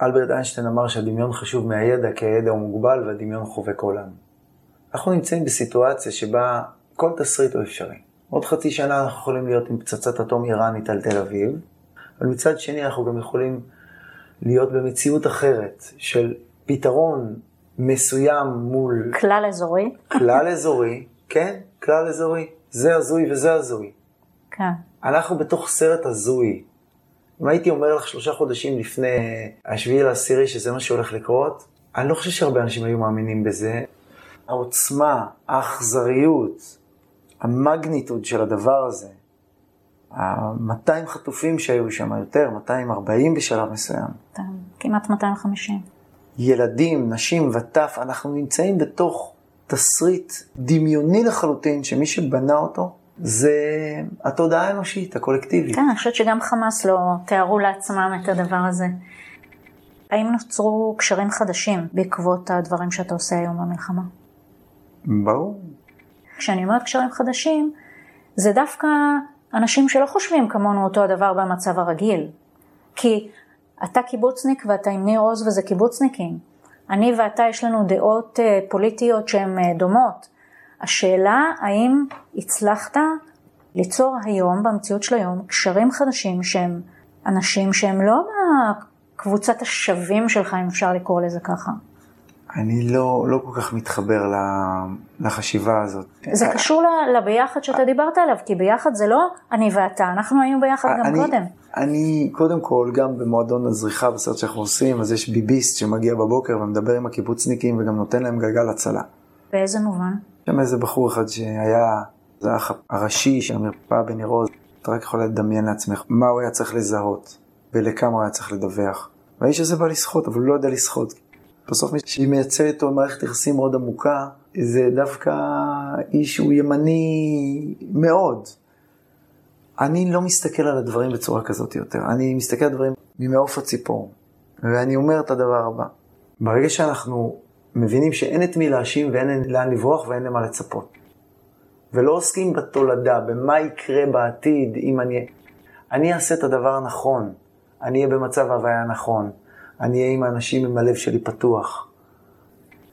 אלברט איינשטיין אמר שהדמיון חשוב מהידע, כי הידע הוא מוגבל והדמיון חובק עולם. אנחנו נמצאים בסיטואציה שבה כל תסריט הוא אפשרי. עוד חצי שנה אנחנו יכולים להיות עם פצצת אטום איראנית על תל אביב, אבל מצד שני אנחנו גם יכולים להיות במציאות אחרת של פתרון מסוים מול... כלל אזורי. כלל אזורי, כן, כלל אזורי. זה הזוי וזה הזוי. כן. אנחנו בתוך סרט הזוי. אם הייתי אומר לך שלושה חודשים לפני השביעי לעשירי שזה מה שהולך לקרות, אני לא חושב שהרבה אנשים היו מאמינים בזה. העוצמה, האכזריות, המגניטוד של הדבר הזה, ה-200 חטופים שהיו שם, יותר, 240 בשלב מסוים. כמעט 250. ילדים, נשים וטף, אנחנו נמצאים בתוך תסריט דמיוני לחלוטין, שמי שבנה אותו זה התודעה האנושית, הקולקטיבית. כן, אני חושבת שגם חמאס לא תיארו לעצמם את הדבר הזה. האם נוצרו קשרים חדשים בעקבות הדברים שאתה עושה היום במלחמה? ברור. כשאני אומרת קשרים חדשים, זה דווקא אנשים שלא חושבים כמונו אותו הדבר במצב הרגיל. כי אתה קיבוצניק ואתה עם ניר עוז וזה קיבוצניקים. אני ואתה יש לנו דעות אה, פוליטיות שהן אה, דומות. השאלה האם הצלחת ליצור היום, במציאות של היום, קשרים חדשים שהם אנשים שהם לא בקבוצת השווים שלך, אם אפשר לקרוא לזה ככה. אני לא, לא כל כך מתחבר לחשיבה הזאת. זה קשור לביחד שאתה דיברת עליו, כי ביחד זה לא אני ואתה, אנחנו היינו ביחד גם אני, קודם. אני, קודם כל, גם במועדון הזריחה בסרט שאנחנו עושים, אז יש ביביסט שמגיע בבוקר ומדבר עם הקיבוצניקים וגם נותן להם גלגל הצלה. באיזה מובן? שם איזה בחור אחד שהיה, זה האח הראשי של המרפאה בניר עוז, אתה רק יכול לדמיין לעצמך מה הוא היה צריך לזהות ולכמה הוא היה צריך לדווח. והאיש הזה בא לשחות, אבל הוא לא יודע לשחות. בסוף מי שהיא מייצרת איתו מערכת יחסים מאוד עמוקה, זה דווקא איש שהוא ימני מאוד. אני לא מסתכל על הדברים בצורה כזאת יותר, אני מסתכל על הדברים ממעוף הציפור, ואני אומר את הדבר הבא. ברגע שאנחנו מבינים שאין את מי להאשים ואין לאן לברוח ואין למה לצפות, ולא עוסקים בתולדה, במה יקרה בעתיד אם אני... אני אעשה את הדבר הנכון, אני אהיה במצב ההוויה הנכון, אני אהיה עם האנשים עם הלב שלי פתוח.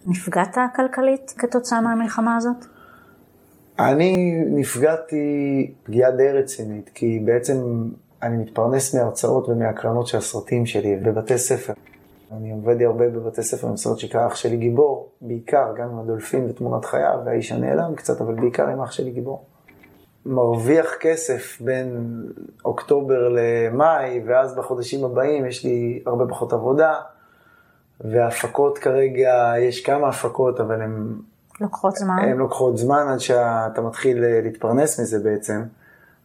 נפגעת כלכלית כתוצאה מהמלחמה הזאת? אני נפגעתי פגיעה די רצינית, כי בעצם אני מתפרנס מהרצאות ומהקרנות של הסרטים שלי בבתי ספר. אני עובד הרבה בבתי ספר עם סרט שנקרא אח שלי גיבור, בעיקר, גם עם הדולפין ותמונת חייו, והאיש הנעלם קצת, אבל בעיקר עם אח שלי גיבור. מרוויח כסף בין אוקטובר למאי, ואז בחודשים הבאים יש לי הרבה פחות עבודה, והפקות כרגע, יש כמה הפקות, אבל הן... לוקחות זמן. הן לוקחות זמן עד שאתה מתחיל אה, להתפרנס מזה בעצם,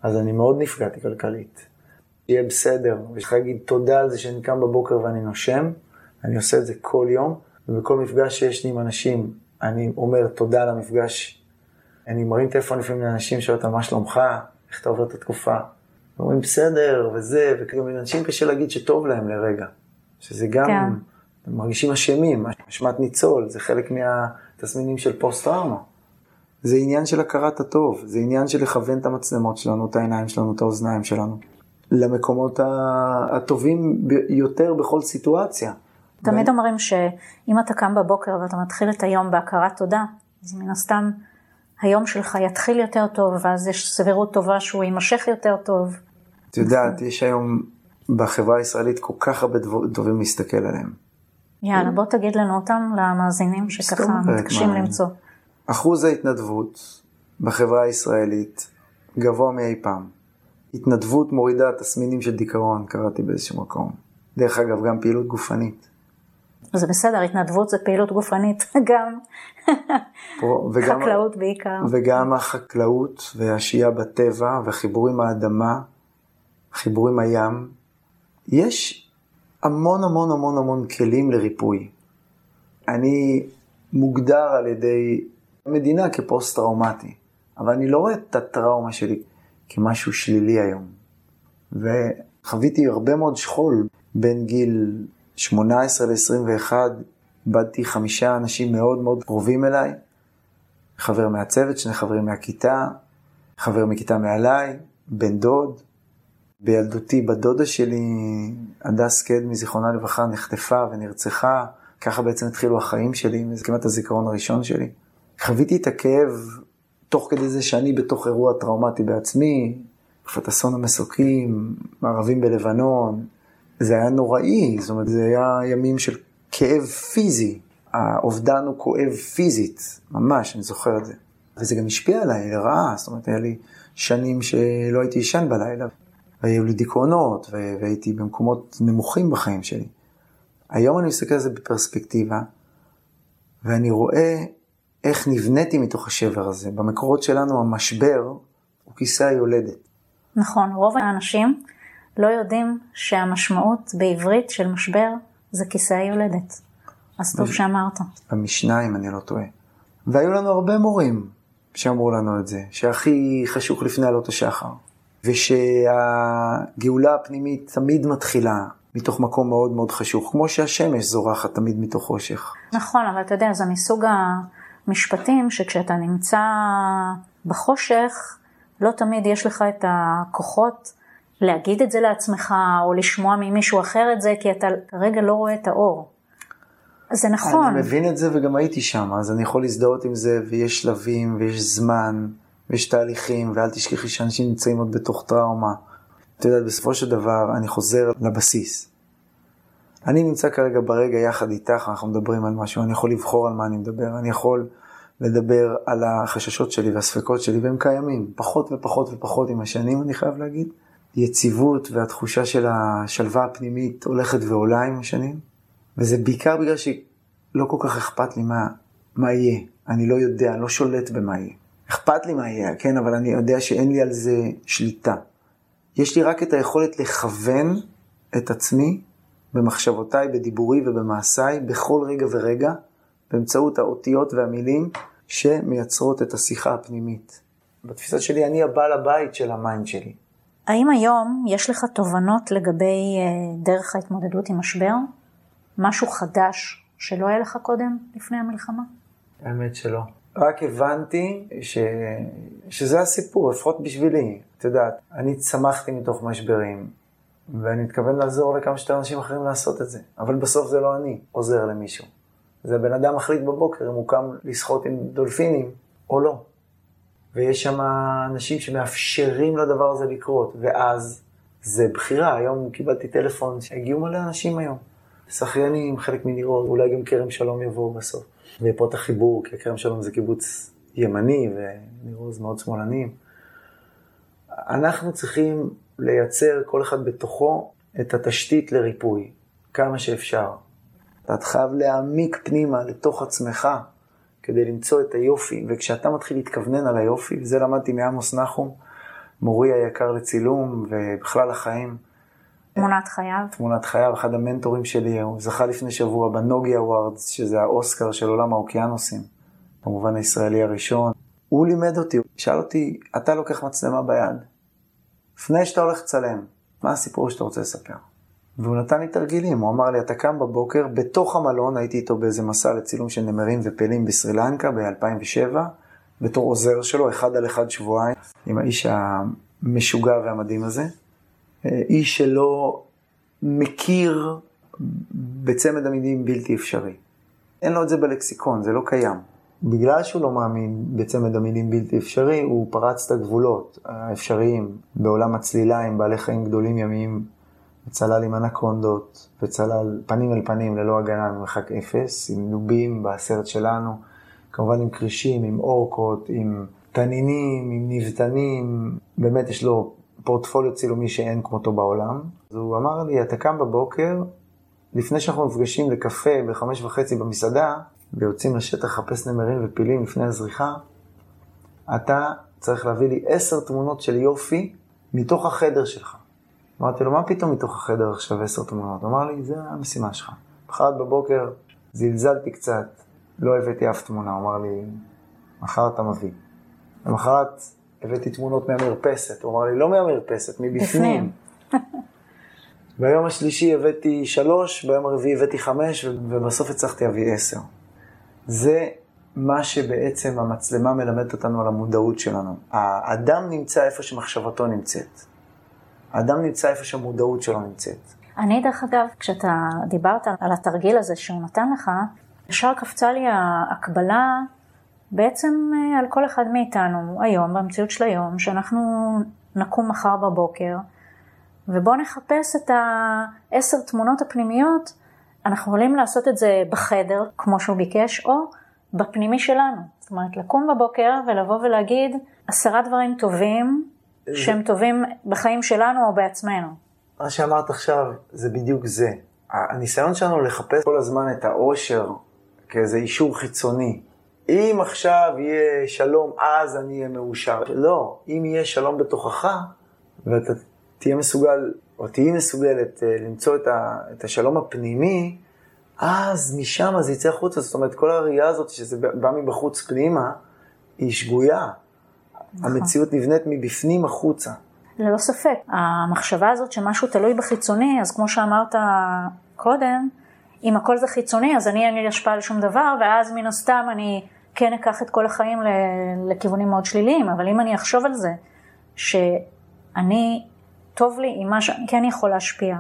אז אני מאוד נפגעתי כלכלית. יהיה בסדר, ויש לך להגיד תודה על זה שאני קם בבוקר ואני נושם, אני עושה את זה כל יום, ובכל מפגש שיש לי עם אנשים, אני אומר תודה על המפגש אני מרים טלפון לפעמים לאנשים, שואל אותם מה שלומך, איך אתה עובר את התקופה. אומרים בסדר, וזה, וגם לאנשים קשה להגיד שטוב להם לרגע. שזה גם, כן. הם מרגישים אשמים, אשמת ניצול, זה חלק מהתסמינים של פוסט-טראומה. זה עניין של הכרת הטוב, זה עניין של לכוון את המצלמות שלנו, את העיניים שלנו, את האוזניים שלנו, למקומות הטובים יותר בכל סיטואציה. תמיד אומרים שאם אתה קם בבוקר ואתה מתחיל את היום בהכרת תודה, אז מן הסתם היום שלך יתחיל יותר טוב, ואז יש סבירות טובה שהוא יימשך יותר טוב. את יודעת, יש היום בחברה הישראלית כל כך הרבה דברים להסתכל עליהם. יאללה, בוא תגיד לנו אותם למאזינים שככה מתקשים למצוא. אחוז ההתנדבות בחברה הישראלית גבוה מאי פעם. התנדבות מורידה תסמינים של דיכאון, קראתי באיזשהו מקום. דרך אגב, גם פעילות גופנית. זה בסדר, התנדבות זה פעילות גופנית גם. וגם, חקלאות בעיקר. וגם החקלאות והשהייה בטבע והחיבור עם האדמה, חיבור עם הים. יש המון המון המון המון כלים לריפוי. אני מוגדר על ידי המדינה כפוסט-טראומטי, אבל אני לא רואה את הטראומה שלי כמשהו שלילי היום. וחוויתי הרבה מאוד שכול בין גיל 18 ל-21 איבדתי חמישה אנשים מאוד מאוד קרובים אליי, חבר מהצוות, שני חברים מהכיתה, חבר מכיתה מעליי, בן דוד. בילדותי בת דודה שלי, הדס קדמי, זיכרונה לברכה, נחטפה ונרצחה. ככה בעצם התחילו החיים שלי, זה כמעט הזיכרון הראשון שלי. חוויתי את הכאב תוך כדי זה שאני בתוך אירוע טראומטי בעצמי, תקופת אסון המסוקים, מערבים בלבנון, זה היה נוראי, זאת אומרת, זה היה ימים של כאב פיזי. האובדן הוא כואב פיזית, ממש, אני זוכר את זה. וזה גם השפיע עליי לרעה, זאת אומרת, היה לי שנים שלא הייתי ישן בלילה, והיו לי דיכאונות, והייתי במקומות נמוכים בחיים שלי. היום אני מסתכל על זה בפרספקטיבה, ואני רואה איך נבניתי מתוך השבר הזה. במקורות שלנו המשבר הוא כיסא היולדת. נכון, רוב האנשים לא יודעים שהמשמעות בעברית של משבר זה כיסא היולדת. אז טוב שאמרת. במשנה, אם אני לא טועה. והיו לנו הרבה מורים שאמרו לנו את זה, שהכי חשוך לפני עלות השחר, ושהגאולה הפנימית תמיד מתחילה מתוך מקום מאוד מאוד חשוך, כמו שהשמש זורחת תמיד מתוך חושך. נכון, אבל אתה יודע, זה מסוג המשפטים שכשאתה נמצא בחושך, לא תמיד יש לך את הכוחות להגיד את זה לעצמך, או לשמוע ממישהו אחר את זה, כי אתה כרגע לא רואה את האור. זה נכון. אני מבין את זה וגם הייתי שם, אז אני יכול להזדהות עם זה, ויש שלבים, ויש זמן, ויש תהליכים, ואל תשכחי שאנשים נמצאים עוד בתוך טראומה. את יודעת, בסופו של דבר, אני חוזר לבסיס. אני נמצא כרגע ברגע יחד איתך, אנחנו מדברים על משהו, אני יכול לבחור על מה אני מדבר, אני יכול לדבר על החששות שלי והספקות שלי, והם קיימים, פחות ופחות ופחות עם השנים, אני חייב להגיד. יציבות והתחושה של השלווה הפנימית הולכת ועולה עם השנים. וזה בעיקר בגלל שלא כל כך אכפת לי מה, מה יהיה. אני לא יודע, אני לא שולט במה יהיה. אכפת לי מה יהיה, כן, אבל אני יודע שאין לי על זה שליטה. יש לי רק את היכולת לכוון את עצמי במחשבותיי, בדיבורי ובמעשיי, בכל רגע ורגע, באמצעות האותיות והמילים שמייצרות את השיחה הפנימית. בתפיסה שלי, אני הבעל הבית של ה mind שלי. האם היום יש לך תובנות לגבי אה, דרך ההתמודדות עם משבר? משהו חדש שלא היה לך קודם, לפני המלחמה? האמת שלא. רק הבנתי ש... שזה הסיפור, לפחות בשבילי. את יודעת, אני צמחתי מתוך משברים, ואני מתכוון לעזור לכמה שיותר אנשים אחרים לעשות את זה. אבל בסוף זה לא אני עוזר למישהו. זה בן אדם מחליט בבוקר אם הוא קם לשחות עם דולפינים או לא. ויש שם אנשים שמאפשרים לדבר הזה לקרות, ואז זה בחירה. היום קיבלתי טלפון שהגיעו מלא אנשים היום. שחיינים, חלק מנירות, אולי גם כרם שלום יבואו בסוף. ופה את החיבור, כי כרם שלום זה קיבוץ ימני, ונירו זה מאוד שמאלנים. אנחנו צריכים לייצר, כל אחד בתוכו, את התשתית לריפוי, כמה שאפשר. אתה חייב להעמיק פנימה לתוך עצמך, כדי למצוא את היופי, וכשאתה מתחיל להתכוונן על היופי, וזה למדתי מעמוס נחום, מורי היקר לצילום ובכלל החיים, תמונת חייו. תמונת חייו, אחד המנטורים שלי, הוא זכה לפני שבוע בנוגי אווארדס, שזה האוסקר של עולם האוקיינוסים, כמובן הישראלי הראשון. הוא לימד אותי, הוא שאל אותי, אתה לוקח מצלמה ביד, לפני שאתה הולך לצלם, מה הסיפור שאתה רוצה לספר? והוא נתן לי תרגילים, הוא אמר לי, אתה קם בבוקר, בתוך המלון, הייתי איתו באיזה מסע לצילום של נמרים ופלים בסרי לנקה ב-2007, בתור עוזר שלו, אחד על אחד שבועיים, עם האיש המשוגע והמדהים הזה. איש שלא מכיר בצמד המילים בלתי אפשרי. אין לו את זה בלקסיקון, זה לא קיים. בגלל שהוא לא מאמין בצמד המילים בלתי אפשרי, הוא פרץ את הגבולות האפשריים בעולם הצלילה עם בעלי חיים גדולים ימיים, וצלל עם אנקונדות, וצלל פנים אל פנים ללא הגנה ממרחק אפס, עם נובים בסרט שלנו, כמובן עם כרישים, עם אורקות, עם תנינים, עם נבטנים, באמת יש לו פורטפוליו צילומי שאין כמותו בעולם. אז הוא אמר לי, אתה קם בבוקר, לפני שאנחנו נפגשים לקפה בחמש וחצי במסעדה, ויוצאים לשטח לחפש נמרים ופילים לפני הזריחה, אתה צריך להביא לי עשר תמונות של יופי מתוך החדר שלך. אמרתי לו, מה פתאום מתוך החדר עכשיו עשר תמונות? אמר לי, זה המשימה שלך. בחרת בבוקר זלזלתי קצת, לא הבאתי אף תמונה, הוא אמר לי, מחר אתה מביא. למחרת הבאתי תמונות מהמרפסת. הוא אמר לי, לא מהמרפסת, מבפנים. ביום השלישי הבאתי שלוש, ביום הרביעי הבאתי חמש, ובסוף הצלחתי להביא עשר. זה מה שבעצם המצלמה מלמדת אותנו על המודעות שלנו. האדם נמצא איפה שמחשבתו נמצאת. האדם נמצא איפה שהמודעות שלו נמצאת. אני, דרך אגב, כשאתה דיברת על התרגיל הזה שהוא נתן לך, ישר קפצה לי ההקבלה בעצם אה, על כל אחד מאיתנו היום, במציאות של היום, שאנחנו נקום מחר בבוקר, ובואו נחפש את העשר תמונות הפנימיות, אנחנו יכולים לעשות את זה בחדר, כמו שהוא ביקש, או בפנימי שלנו. זאת אומרת, לקום בבוקר ולבוא ולהגיד עשרה דברים טובים, שהם טובים בחיים שלנו או בעצמנו. מה שאמרת עכשיו זה בדיוק זה. הניסיון שלנו לחפש כל הזמן את האושר כאיזה אישור חיצוני, אם עכשיו יהיה שלום, אז אני אהיה מאושר. לא, אם יהיה שלום בתוכך, ואתה תהיה מסוגל, או תהיי מסוגלת אה, למצוא את, ה, את השלום הפנימי, אז משם זה יצא החוצה, זאת אומרת, כל הראייה הזאת שזה בא מבחוץ פנימה, היא שגויה. נכון. המציאות נבנית מבפנים החוצה. ללא ספק. המחשבה הזאת שמשהו תלוי בחיצוני, אז כמו שאמרת קודם, אם הכל זה חיצוני, אז אני אין לי השפעה על שום דבר, ואז מן הסתם אני כן אקח את כל החיים לכיוונים מאוד שליליים, אבל אם אני אחשוב על זה, שאני, טוב לי עם מה שאני כן יכול להשפיע,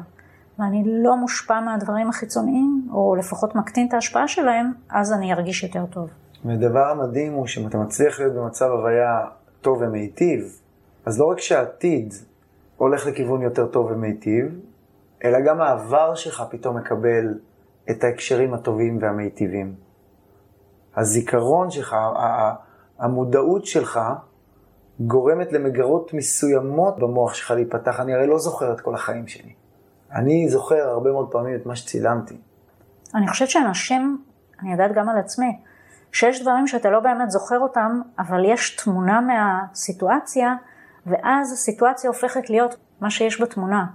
ואני לא מושפע מהדברים החיצוניים, או לפחות מקטין את ההשפעה שלהם, אז אני ארגיש יותר טוב. והדבר המדהים הוא שאם אתה מצליח להיות במצב הוויה טוב ומיטיב, אז לא רק שהעתיד הולך לכיוון יותר טוב ומיטיב, אלא גם העבר שלך פתאום מקבל את ההקשרים הטובים והמיטיבים. הזיכרון שלך, המודעות שלך, גורמת למגרות מסוימות במוח שלך להיפתח. אני הרי לא זוכר את כל החיים שלי. אני זוכר הרבה מאוד פעמים את מה שצילמתי. אני חושבת שאנשים, אני יודעת גם על עצמי, שיש דברים שאתה לא באמת זוכר אותם, אבל יש תמונה מהסיטואציה, ואז הסיטואציה הופכת להיות מה שיש בתמונה.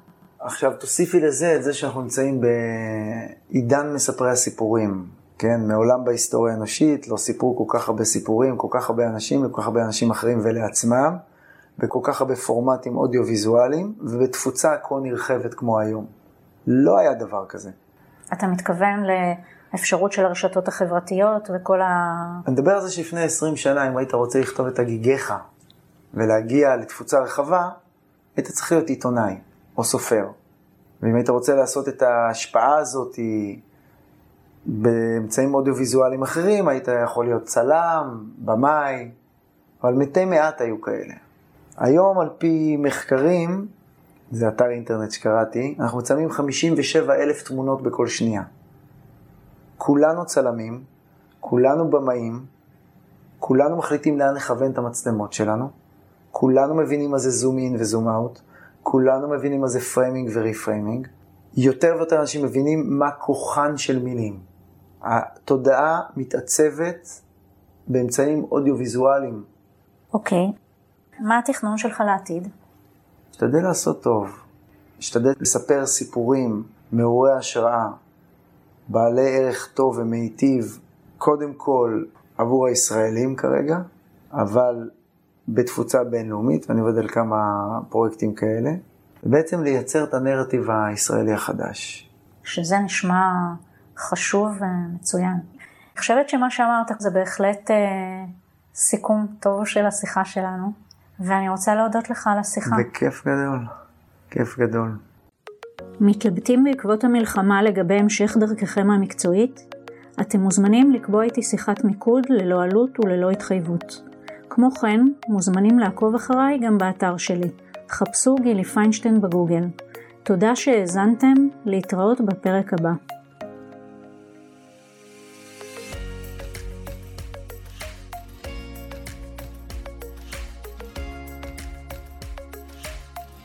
עכשיו תוסיפי לזה את זה שאנחנו נמצאים בעידן מספרי הסיפורים, כן? מעולם בהיסטוריה האנושית לא סיפרו כל כך הרבה סיפורים, כל כך הרבה אנשים וכל כך הרבה אנשים אחרים ולעצמם, בכל כך הרבה פורמטים אודיו-ויזואליים ובתפוצה כה נרחבת כמו היום. לא היה דבר כזה. אתה מתכוון לאפשרות של הרשתות החברתיות וכל ה... אני מדבר על זה שלפני 20 שנה, אם היית רוצה לכתוב את הגיגיך ולהגיע לתפוצה רחבה, היית צריך להיות עיתונאי. או סופר. ואם היית רוצה לעשות את ההשפעה הזאת באמצעים אודיו-ויזואליים אחרים, היית יכול להיות צלם, במאי, אבל מתי מעט היו כאלה. היום על פי מחקרים, זה אתר אינטרנט שקראתי, אנחנו מצלמים 57 אלף תמונות בכל שנייה. כולנו צלמים, כולנו במאים, כולנו מחליטים לאן לכוון את המצלמות שלנו, כולנו מבינים מה זה zoom in ו zoom out, כולנו מבינים מה זה framing ו reframing. יותר ויותר אנשים מבינים מה כוחן של מילים. התודעה מתעצבת באמצעים אודיו-ויזואליים. אוקיי. Okay. מה התכנון שלך לעתיד? אשתדל לעשות טוב. אשתדל לספר סיפורים מעוררי השראה, בעלי ערך טוב ומיטיב, קודם כל עבור הישראלים כרגע, אבל בתפוצה בינלאומית, ואני עובד על כמה פרויקטים כאלה, ובעצם לייצר את הנרטיב הישראלי החדש. שזה נשמע חשוב ומצוין. אני חושבת שמה שאמרת זה בהחלט אה, סיכום טוב של השיחה שלנו, ואני רוצה להודות לך על השיחה. בכיף גדול, כיף גדול. מתלבטים בעקבות המלחמה לגבי המשך דרככם המקצועית? אתם מוזמנים לקבוע איתי שיחת מיקוד ללא עלות וללא התחייבות. כמו כן, מוזמנים לעקוב אחריי גם באתר שלי. חפשו גילי פיינשטיין בגוגל. תודה שהאזנתם, להתראות בפרק הבא.